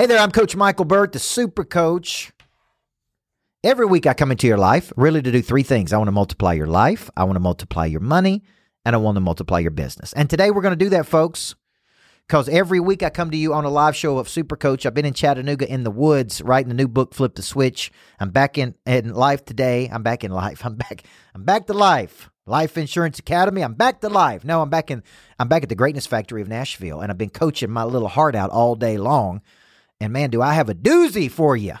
Hey there, I'm Coach Michael Burt, the super coach. Every week I come into your life really to do three things. I want to multiply your life, I want to multiply your money, and I want to multiply your business. And today we're going to do that, folks, because every week I come to you on a live show of Super Coach. I've been in Chattanooga in the woods writing a new book, Flip the Switch. I'm back in, in life today. I'm back in life. I'm back. I'm back to life. Life Insurance Academy. I'm back to life. No, I'm back in. I'm back at the Greatness Factory of Nashville, and I've been coaching my little heart out all day long and man, do I have a doozy for you.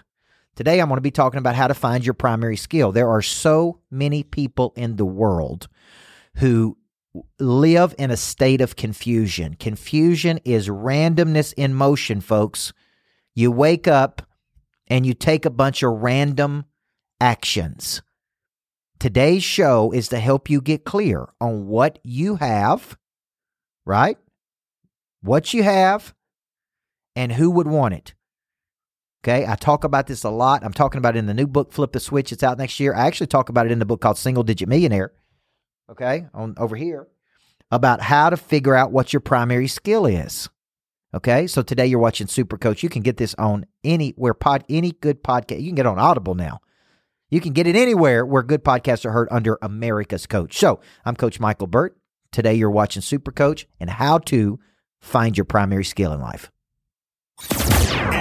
Today, I'm going to be talking about how to find your primary skill. There are so many people in the world who live in a state of confusion. Confusion is randomness in motion, folks. You wake up and you take a bunch of random actions. Today's show is to help you get clear on what you have, right? What you have, and who would want it. Okay, I talk about this a lot. I'm talking about it in the new book, Flip the Switch. It's out next year. I actually talk about it in the book called Single Digit Millionaire. Okay, on over here about how to figure out what your primary skill is. Okay, so today you're watching Super Coach. You can get this on anywhere pod any good podcast. You can get on Audible now. You can get it anywhere where good podcasts are heard under America's Coach. So I'm Coach Michael Burt. Today you're watching Super Coach and how to find your primary skill in life.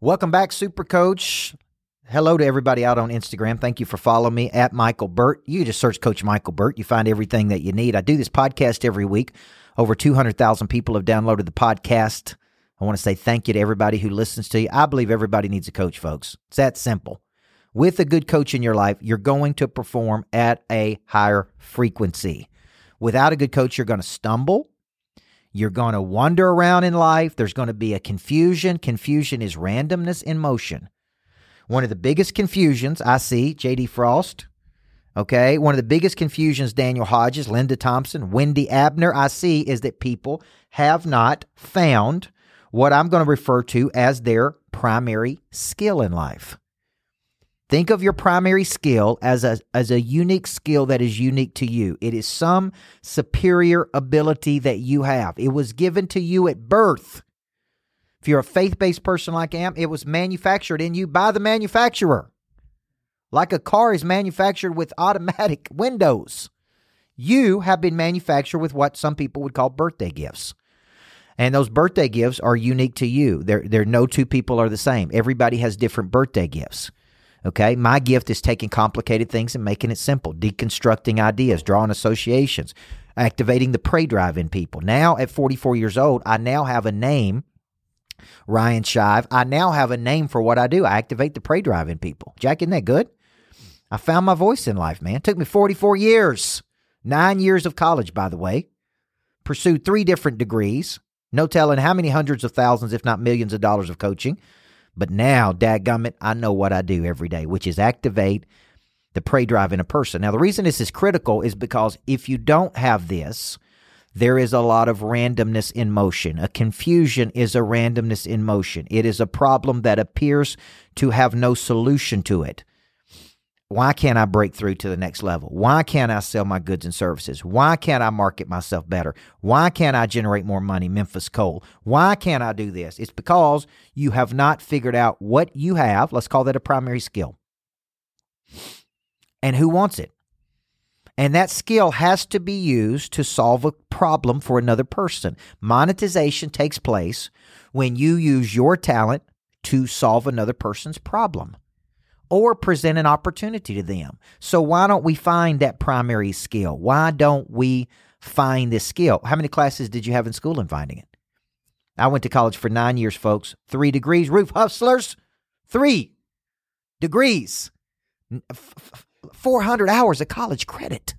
Welcome back, Super Coach. Hello to everybody out on Instagram. Thank you for following me at Michael Burt. You just search Coach Michael Burt. You find everything that you need. I do this podcast every week. Over 200,000 people have downloaded the podcast. I want to say thank you to everybody who listens to you. I believe everybody needs a coach, folks. It's that simple. With a good coach in your life, you're going to perform at a higher frequency. Without a good coach, you're going to stumble. You're going to wander around in life. There's going to be a confusion. Confusion is randomness in motion. One of the biggest confusions I see, JD Frost, okay, one of the biggest confusions, Daniel Hodges, Linda Thompson, Wendy Abner, I see is that people have not found what I'm going to refer to as their primary skill in life. Think of your primary skill as a, as a unique skill that is unique to you. It is some superior ability that you have. It was given to you at birth. If you're a faith based person like I am, it was manufactured in you by the manufacturer. Like a car is manufactured with automatic windows, you have been manufactured with what some people would call birthday gifts. And those birthday gifts are unique to you. There, there no two people are the same. Everybody has different birthday gifts. Okay. My gift is taking complicated things and making it simple, deconstructing ideas, drawing associations, activating the prey drive in people. Now, at 44 years old, I now have a name, Ryan Shive. I now have a name for what I do. I activate the prey drive in people. Jack, isn't that good? I found my voice in life, man. It took me 44 years, nine years of college, by the way, pursued three different degrees, no telling how many hundreds of thousands, if not millions of dollars of coaching but now, dadgummit, I know what I do every day, which is activate the prey drive in a person. Now, the reason this is critical is because if you don't have this, there is a lot of randomness in motion. A confusion is a randomness in motion. It is a problem that appears to have no solution to it. Why can't I break through to the next level? Why can't I sell my goods and services? Why can't I market myself better? Why can't I generate more money, Memphis Coal? Why can't I do this? It's because you have not figured out what you have. Let's call that a primary skill. And who wants it? And that skill has to be used to solve a problem for another person. Monetization takes place when you use your talent to solve another person's problem or present an opportunity to them. So why don't we find that primary skill? Why don't we find this skill? How many classes did you have in school in finding it? I went to college for nine years, folks. Three degrees, roof hustlers. Three degrees. 400 hours of college credit.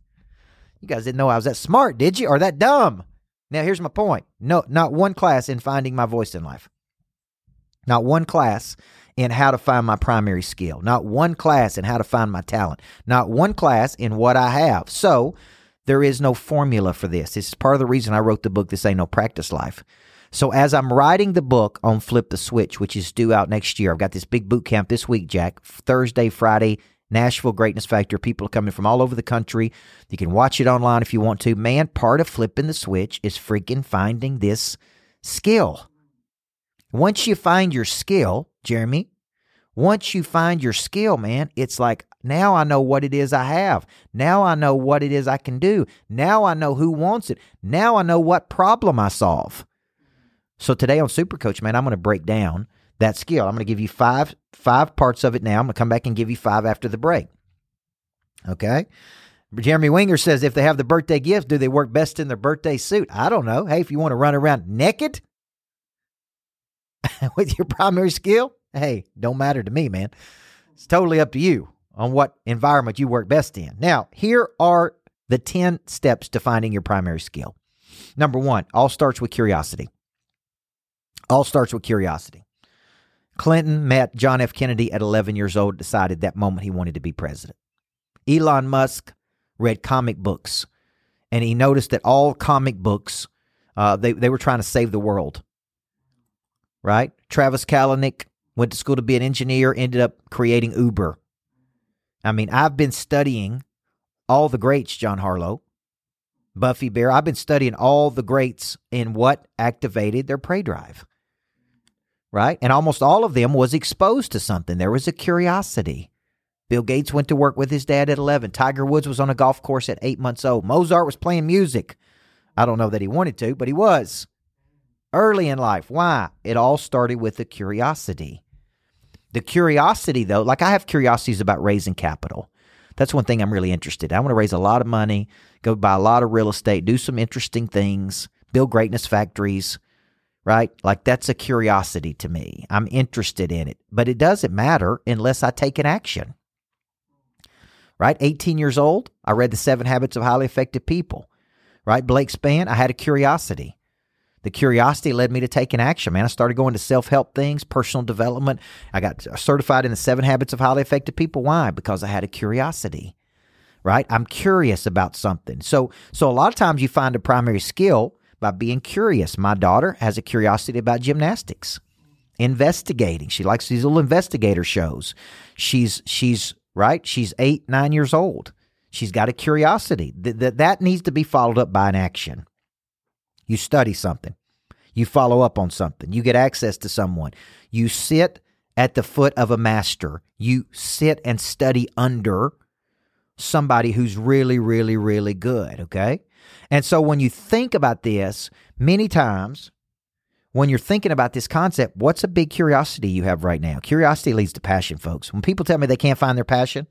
You guys didn't know I was that smart, did you? Or that dumb? Now, here's my point. No, not one class in finding my voice in life. Not one class in how to find my primary skill, not one class in how to find my talent, not one class in what I have. So there is no formula for this. This is part of the reason I wrote the book, This Ain't No Practice Life. So as I'm writing the book on Flip the Switch, which is due out next year, I've got this big boot camp this week, Jack, Thursday, Friday, Nashville Greatness Factor. People are coming from all over the country. You can watch it online if you want to. Man, part of flipping the switch is freaking finding this skill. Once you find your skill, Jeremy, once you find your skill, man, it's like now I know what it is I have. Now I know what it is I can do. Now I know who wants it. Now I know what problem I solve. So today on Super Coach, man, I'm going to break down that skill. I'm going to give you five five parts of it now. I'm going to come back and give you five after the break. Okay? Jeremy Winger says if they have the birthday gift, do they work best in their birthday suit? I don't know. Hey, if you want to run around naked with your primary skill, hey, don't matter to me, man. It's totally up to you on what environment you work best in. Now, here are the 10 steps to finding your primary skill. Number one, all starts with curiosity. All starts with curiosity. Clinton met John F. Kennedy at 11 years old, decided that moment he wanted to be president. Elon Musk read comic books, and he noticed that all comic books, uh, they, they were trying to save the world. Right? Travis Kalanick went to school to be an engineer, ended up creating Uber. I mean, I've been studying all the greats, John Harlow, Buffy Bear. I've been studying all the greats in what activated their prey drive right? And almost all of them was exposed to something. There was a curiosity. Bill Gates went to work with his dad at 11. Tiger Woods was on a golf course at eight months old. Mozart was playing music. I don't know that he wanted to, but he was. Early in life. Why? It all started with a curiosity. The curiosity, though, like I have curiosities about raising capital. That's one thing I'm really interested in. I want to raise a lot of money, go buy a lot of real estate, do some interesting things, build greatness factories, right? Like that's a curiosity to me. I'm interested in it, but it doesn't matter unless I take an action. Right? 18 years old, I read The Seven Habits of Highly Effective People. Right? Blake Spann, I had a curiosity. The curiosity led me to take an action, man. I started going to self help things, personal development. I got certified in the seven habits of highly effective people. Why? Because I had a curiosity, right? I'm curious about something. So, so a lot of times you find a primary skill by being curious. My daughter has a curiosity about gymnastics, investigating. She likes these little investigator shows. She's she's right. She's eight nine years old. She's got a curiosity that, that needs to be followed up by an action. You study something. You follow up on something. You get access to someone. You sit at the foot of a master. You sit and study under somebody who's really, really, really good. Okay. And so when you think about this, many times when you're thinking about this concept, what's a big curiosity you have right now? Curiosity leads to passion, folks. When people tell me they can't find their passion,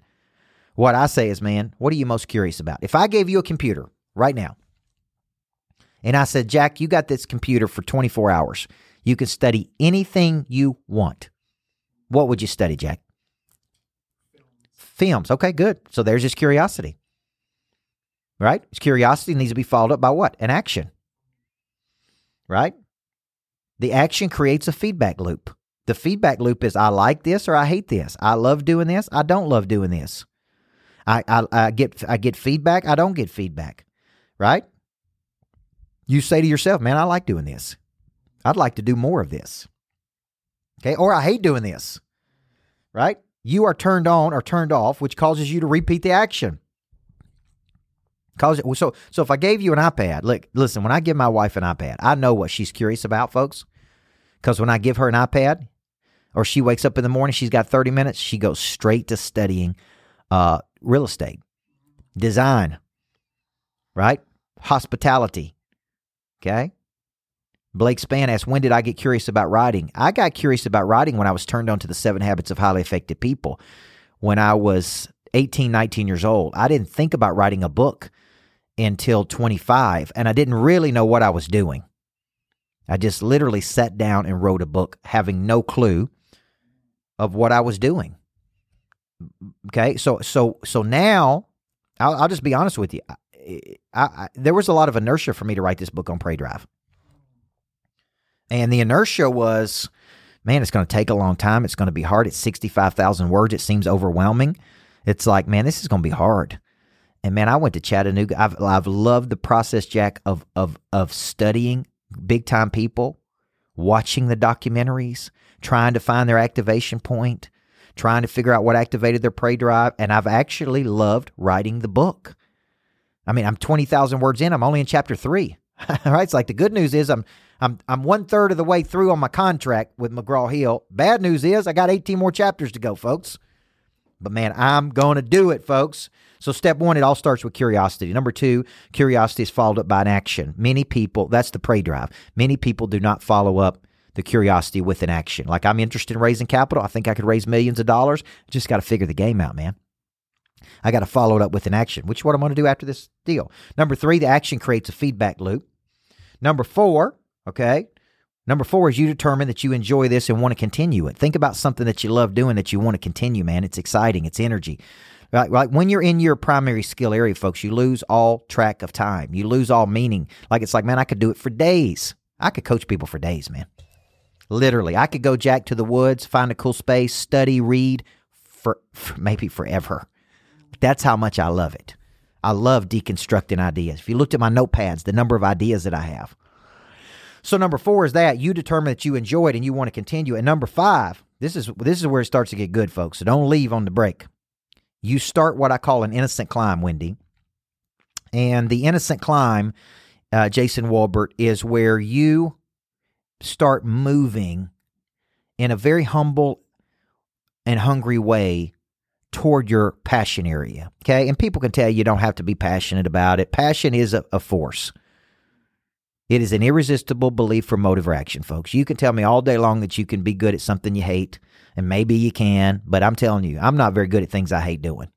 what I say is, man, what are you most curious about? If I gave you a computer right now and I said, Jack, you got this computer for 24 hours, you can study anything you want. What would you study, Jack? Films. Okay, good. So there's his curiosity right? His Curiosity needs to be followed up by what? An action, right? The action creates a feedback loop. The feedback loop is I like this or I hate this. I love doing this. I don't love doing this. I, I, I get I get feedback. I don't get feedback, right? You say to yourself, man, I like doing this. I'd like to do more of this. Okay. Or I hate doing this, right? You are turned on or turned off, which causes you to repeat the action. Cause so so if I gave you an iPad, look, listen, when I give my wife an iPad, I know what she's curious about, folks. Because when I give her an iPad, or she wakes up in the morning, she's got 30 minutes, she goes straight to studying uh, real estate, design, right? Hospitality. Okay. Blake Spann asked, When did I get curious about writing? I got curious about writing when I was turned on to the seven habits of highly effective people when I was 18, 19 years old. I didn't think about writing a book until 25, and I didn't really know what I was doing. I just literally sat down and wrote a book, having no clue of what I was doing. Okay, so so so now, I'll, I'll just be honest with you. I, I, there was a lot of inertia for me to write this book on Prey Drive, and the inertia was man, it's going to take a long time. It's going to be hard. It's 65,000 words. It seems overwhelming. It's like, man, this is going to be hard. And man, I went to Chattanooga. I've, I've loved the process, Jack, of, of, of studying big time people, watching the documentaries, trying to find their activation point, trying to figure out what activated their prey drive. And I've actually loved writing the book. I mean, I'm 20,000 words in. I'm only in chapter three. All right. It's like the good news is I'm I'm I'm one third of the way through on my contract with McGraw Hill. Bad news is I got 18 more chapters to go, folks. But man, I'm going to do it, folks. So step one, it all starts with curiosity. Number two, curiosity is followed up by an action. Many people, that's the prey drive. Many people do not follow up the curiosity with an action. Like I'm interested in raising capital. I think I could raise millions of dollars. Just got to figure the game out, man. I got to follow it up with an action, which is what I'm going to do after this deal. Number three, the action creates a feedback loop. Number four, okay, Number four is you determine that you enjoy this and want to continue it. Think about something that you love doing that you want to continue, man. It's exciting, it's energy. Right, right. When you're in your primary skill area, folks, you lose all track of time. You lose all meaning. Like it's like, man, I could do it for days. I could coach people for days, man. Literally, I could go jack to the woods, find a cool space, study, read for, for maybe forever. That's how much I love it. I love deconstructing ideas. If you looked at my notepads, the number of ideas that I have. So number four is that you determine that you enjoy it and you want to continue. And number five, this is this is where it starts to get good, folks. So don't leave on the break. You start what I call an innocent climb, Wendy. And the innocent climb, uh, Jason Walbert, is where you start moving in a very humble and hungry way toward your passion area. Okay. And people can tell you don't have to be passionate about it. Passion is a, a force. It is an irresistible belief for motive or action, folks. You can tell me all day long that you can be good at something you hate, and maybe you can, but I'm telling you, I'm not very good at things I hate doing.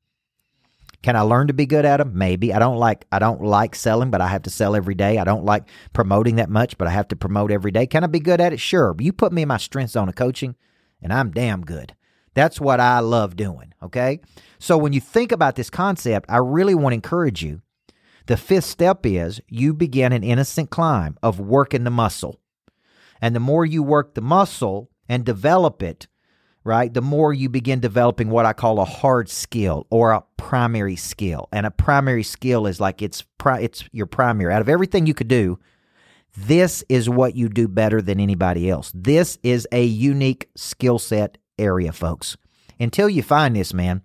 Can I learn to be good at them? Maybe. I don't like I don't like selling, but I have to sell every day. I don't like promoting that much, but I have to promote every day. Can I be good at it? Sure. But you put me in my strength zone of coaching, and I'm damn good. That's what I love doing. Okay. So when you think about this concept, I really want to encourage you the fifth step is you begin an innocent climb of working the muscle. And the more you work the muscle and develop it, right, the more you begin developing what I call a hard skill or a primary skill. And a primary skill is like it's pri- it's your primary. Out of everything you could do, this is what you do better than anybody else. This is a unique skill set area, folks. Until you find this, man,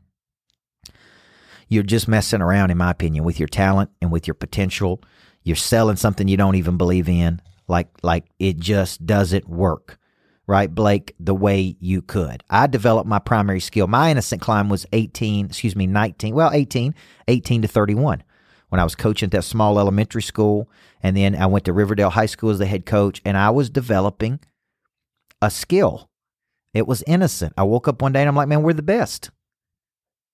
you're just messing around, in my opinion, with your talent and with your potential. You're selling something you don't even believe in. Like, like it just doesn't work, right, Blake, the way you could. I developed my primary skill. My innocent climb was 18, excuse me, 19, well, 18, 18 to 31 when I was coaching at that small elementary school. And then I went to Riverdale High School as the head coach, and I was developing a skill. It was innocent. I woke up one day and I'm like, man, we're the best.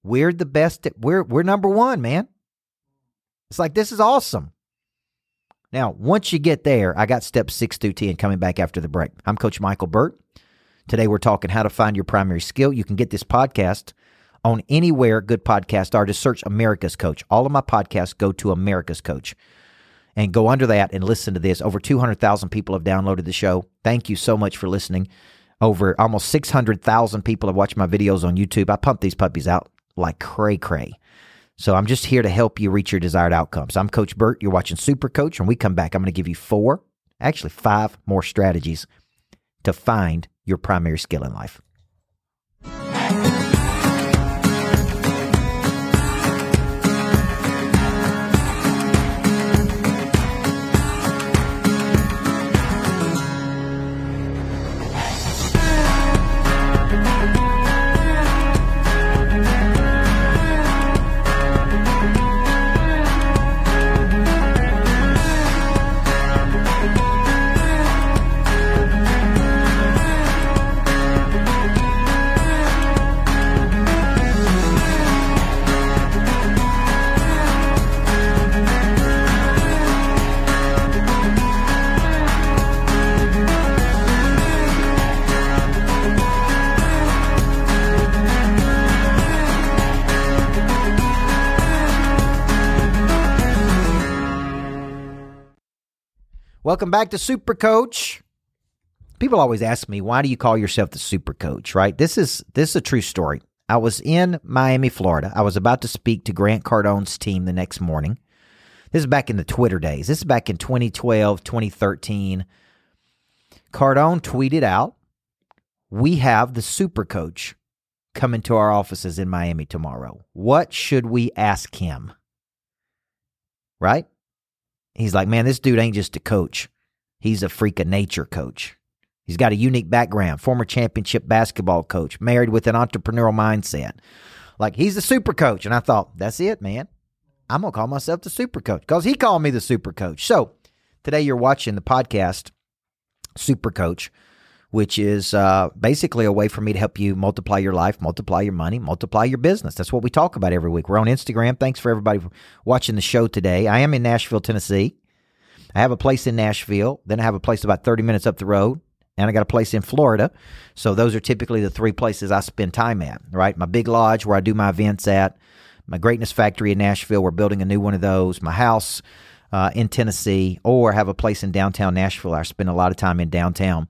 We're the best. At, we're we're number one, man. It's like this is awesome. Now, once you get there, I got step six through ten coming back after the break. I'm Coach Michael Burt. Today we're talking how to find your primary skill. You can get this podcast on anywhere good podcasts are. Just search America's Coach. All of my podcasts go to America's Coach. And go under that and listen to this. Over 200,000 people have downloaded the show. Thank you so much for listening. Over almost 600,000 people have watched my videos on YouTube. I pump these puppies out like cray cray. So I'm just here to help you reach your desired outcomes. I'm Coach Burt. You're watching Super Coach. When we come back, I'm going to give you four, actually five more strategies to find your primary skill in life. Welcome back to Super Coach. people always ask me, why do you call yourself the super coach, right? This is this is a true story. I was in Miami, Florida. I was about to speak to Grant Cardone's team the next morning. This is back in the Twitter days. This is back in 2012, 2013. Cardone tweeted out, We have the super coach coming to our offices in Miami tomorrow. What should we ask him? Right? He's like, Man, this dude ain't just a coach. He's a freak of nature coach. He's got a unique background, former championship basketball coach, married with an entrepreneurial mindset. Like he's the super coach. And I thought, that's it, man. I'm going to call myself the super coach because he called me the super coach. So today you're watching the podcast, Super Coach, which is uh, basically a way for me to help you multiply your life, multiply your money, multiply your business. That's what we talk about every week. We're on Instagram. Thanks for everybody for watching the show today. I am in Nashville, Tennessee. I have a place in Nashville. Then I have a place about 30 minutes up the road and I got a place in Florida. So those are typically the three places I spend time at, right? My big lodge where I do my events at, my greatness factory in Nashville. We're building a new one of those. My house uh, in Tennessee, or have a place in downtown Nashville. I spend a lot of time in downtown,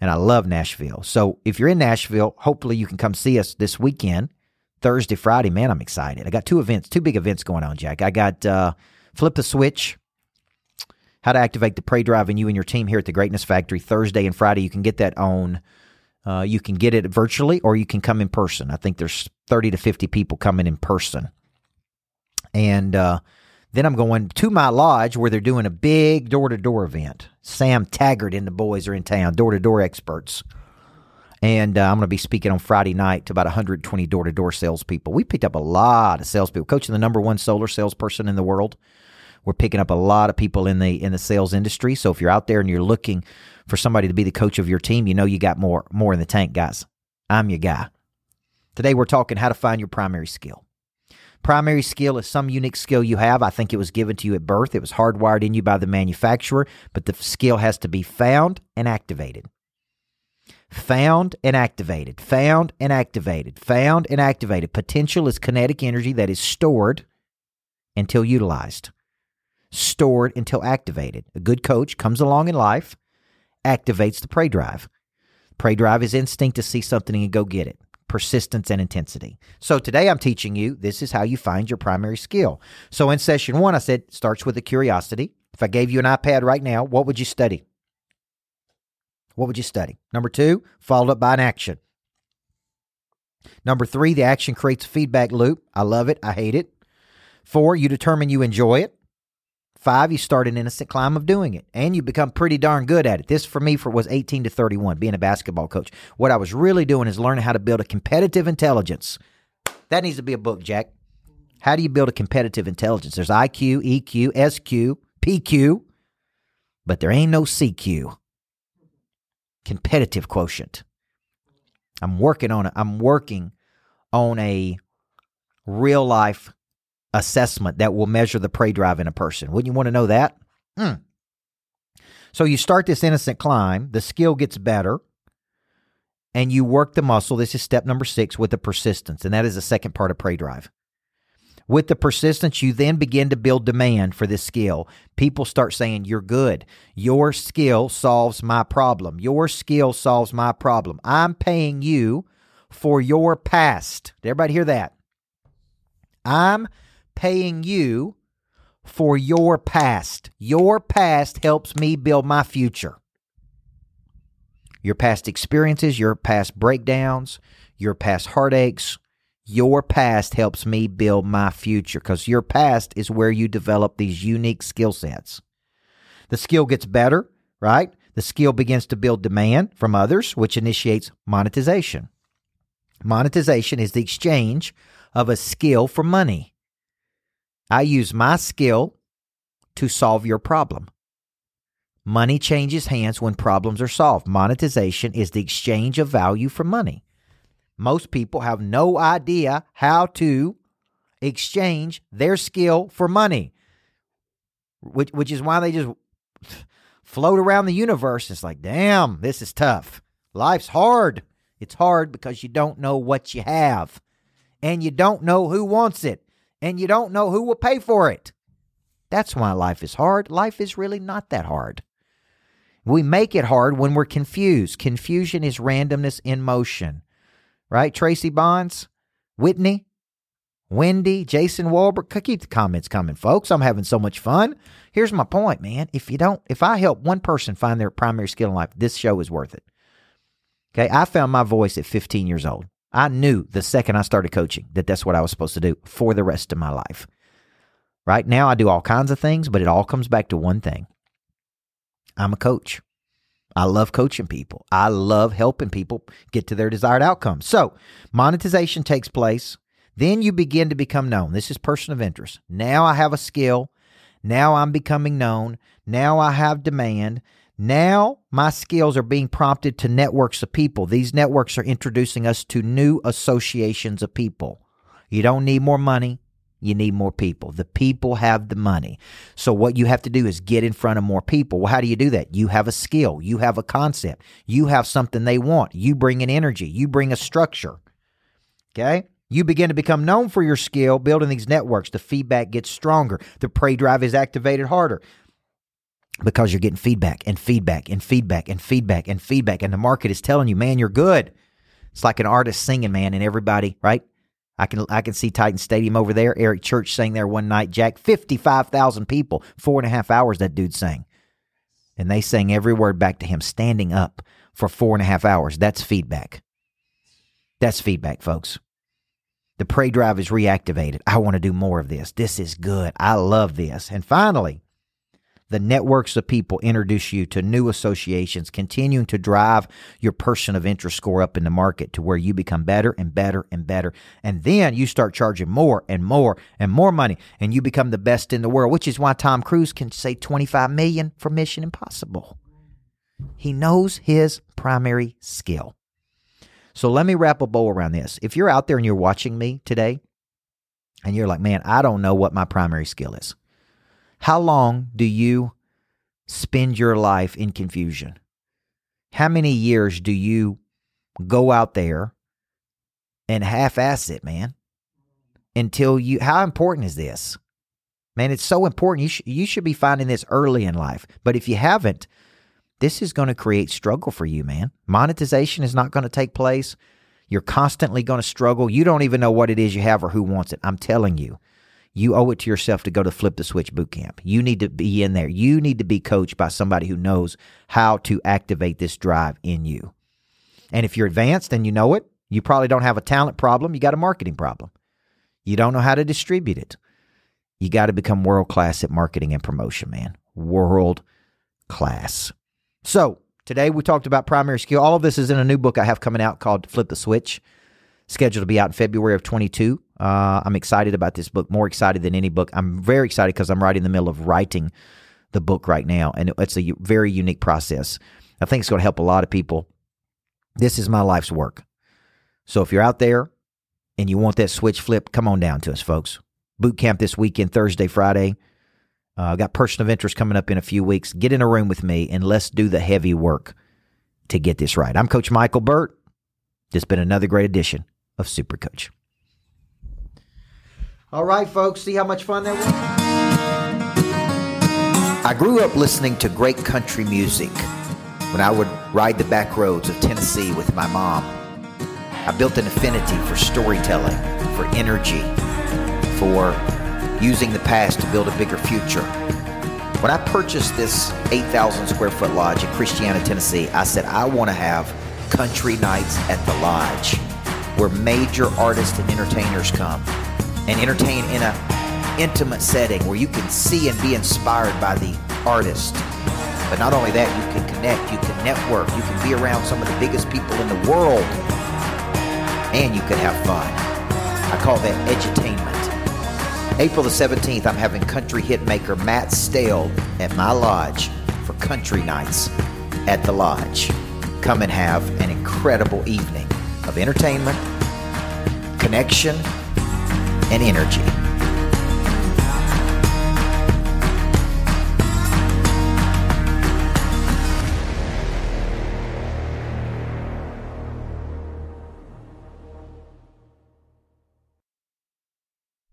and I love Nashville. So if you're in Nashville, hopefully you can come see us this weekend, Thursday, Friday. Man, I'm excited. I got two events, two big events going on, Jack. I got uh, Flip the Switch how to activate the Prey Drive in you and your team here at the Greatness Factory Thursday and Friday. You can get that on. Uh, you can get it virtually or you can come in person. I think there's 30 to 50 people coming in person. And uh, then I'm going to my lodge where they're doing a big door to door event. Sam Taggart and the boys are in town, door to door experts. And uh, I'm going to be speaking on Friday night to about 120 door to door salespeople. We picked up a lot of salespeople, coaching the number one solar salesperson in the world. We're picking up a lot of people in the in the sales industry. So if you're out there and you're looking for somebody to be the coach of your team, you know you got more more in the tank, guys. I'm your guy. Today we're talking how to find your primary skill. Primary skill is some unique skill you have. I think it was given to you at birth. It was hardwired in you by the manufacturer, but the skill has to be found and activated. Found and activated. Found and activated. Found and activated. Potential is kinetic energy that is stored until utilized stored until activated. A good coach comes along in life, activates the prey drive. Prey drive is instinct to see something and go get it. Persistence and intensity. So today I'm teaching you this is how you find your primary skill. So in session one, I said starts with a curiosity. If I gave you an iPad right now, what would you study? What would you study? Number two, followed up by an action. Number three, the action creates a feedback loop. I love it. I hate it. Four, you determine you enjoy it. Five, you start an innocent climb of doing it, and you become pretty darn good at it. This for me for was 18 to 31, being a basketball coach. What I was really doing is learning how to build a competitive intelligence. That needs to be a book, Jack. How do you build a competitive intelligence? There's IQ, EQ, SQ, PQ, but there ain't no CQ. Competitive quotient. I'm working on it. I'm working on a real life assessment that will measure the prey drive in a person. Wouldn't you want to know that? Hmm. So you start this innocent climb, the skill gets better, and you work the muscle. This is step number six with the persistence, and that is the second part of prey drive. With the persistence, you then begin to build demand for this skill. People start saying, You're good. Your skill solves my problem. Your skill solves my problem. I'm paying you for your past. Did everybody hear that? I'm paying you for your past. Your past helps me build my future. Your past experiences, your past breakdowns, your past heartaches, your past helps me build my future because your past is where you develop these unique skill sets. The skill gets better, right? The skill begins to build demand from others, which initiates monetization. Monetization is the exchange of a skill for money. I use my skill to solve your problem. Money changes hands when problems are solved. Monetization is the exchange of value for money. Most people have no idea how to exchange their skill for money, which, which is why they just float around the universe. It's like, damn, this is tough. Life's hard. It's hard because you don't know what you have and you don't know who wants it and you don't know who will pay for it. That's why life is hard. Life is really not that hard. We make it hard when we're confused. Confusion is randomness in motion. Right? Tracy Bonds, Whitney, Wendy, Jason Walbert. Keep the comments coming, folks. I'm having so much fun. Here's my point, man. If you don't, if I help one person find their primary skill in life, this show is worth it. Okay. I found my voice at 15 years old. I knew the second I started coaching that that's what I was supposed to do for the rest of my life. Right now, I do all kinds of things, but it all comes back to one thing I'm a coach. I love coaching people. I love helping people get to their desired outcome. So, monetization takes place. Then you begin to become known. This is person of interest. Now I have a skill. Now I'm becoming known. Now I have demand. Now my skills are being prompted to networks of people. These networks are introducing us to new associations of people. You don't need more money. You need more people. The people have the money. So what you have to do is get in front of more people. Well, how do you do that? You have a skill. You have a concept. You have something they want. You bring an energy. You bring a structure. Okay? You begin to become known for your skill building these networks. The feedback gets stronger. The prey drive is activated harder because you're getting feedback and feedback and feedback and feedback and feedback. And the market is telling you, man, you're good. It's like an artist singing, man, and everybody, right? I can I can see Titan Stadium over there. Eric Church sang there one night. Jack, fifty five thousand people, four and a half hours. That dude sang, and they sang every word back to him, standing up for four and a half hours. That's feedback. That's feedback, folks. The prey drive is reactivated. I want to do more of this. This is good. I love this. And finally, the networks of people introduce you to new associations, continuing to drive your person of interest score up in the market to where you become better and better and better. And then you start charging more and more and more money and you become the best in the world, which is why Tom Cruise can say 25 million for Mission Impossible. He knows his primary skill. So let me wrap a bow around this. If you're out there and you're watching me today and you're like, man, I don't know what my primary skill is. How long do you spend your life in confusion? How many years do you go out there and half ass it, man? Until you, how important is this? Man, it's so important. You, sh- you should be finding this early in life. But if you haven't, this is going to create struggle for you, man. Monetization is not going to take place. You're constantly going to struggle. You don't even know what it is you have or who wants it. I'm telling you. You owe it to yourself to go to Flip the Switch boot camp. You need to be in there. You need to be coached by somebody who knows how to activate this drive in you. And if you're advanced and you know it, you probably don't have a talent problem. You got a marketing problem. You don't know how to distribute it. You got to become world class at marketing and promotion, man. World class. So today we talked about primary skill. All of this is in a new book I have coming out called Flip the Switch, scheduled to be out in February of 22. Uh, I'm excited about this book, more excited than any book. I'm very excited because I'm right in the middle of writing the book right now, and it's a very unique process. I think it's going to help a lot of people. This is my life's work. So if you're out there and you want that switch flip, come on down to us, folks. Boot camp this weekend, Thursday, Friday. Uh, I uh, got person of interest coming up in a few weeks. Get in a room with me and let's do the heavy work to get this right. I'm Coach Michael Burt. Has been another great edition of Super Coach. All right, folks, see how much fun that was? I grew up listening to great country music when I would ride the back roads of Tennessee with my mom. I built an affinity for storytelling, for energy, for using the past to build a bigger future. When I purchased this 8,000 square foot lodge in Christiana, Tennessee, I said I want to have country nights at the lodge where major artists and entertainers come and entertain in an intimate setting where you can see and be inspired by the artist. But not only that, you can connect, you can network, you can be around some of the biggest people in the world, and you can have fun. I call that edutainment. April the 17th, I'm having country hitmaker Matt Stell at my lodge for country nights at the lodge. Come and have an incredible evening of entertainment, connection, and energy.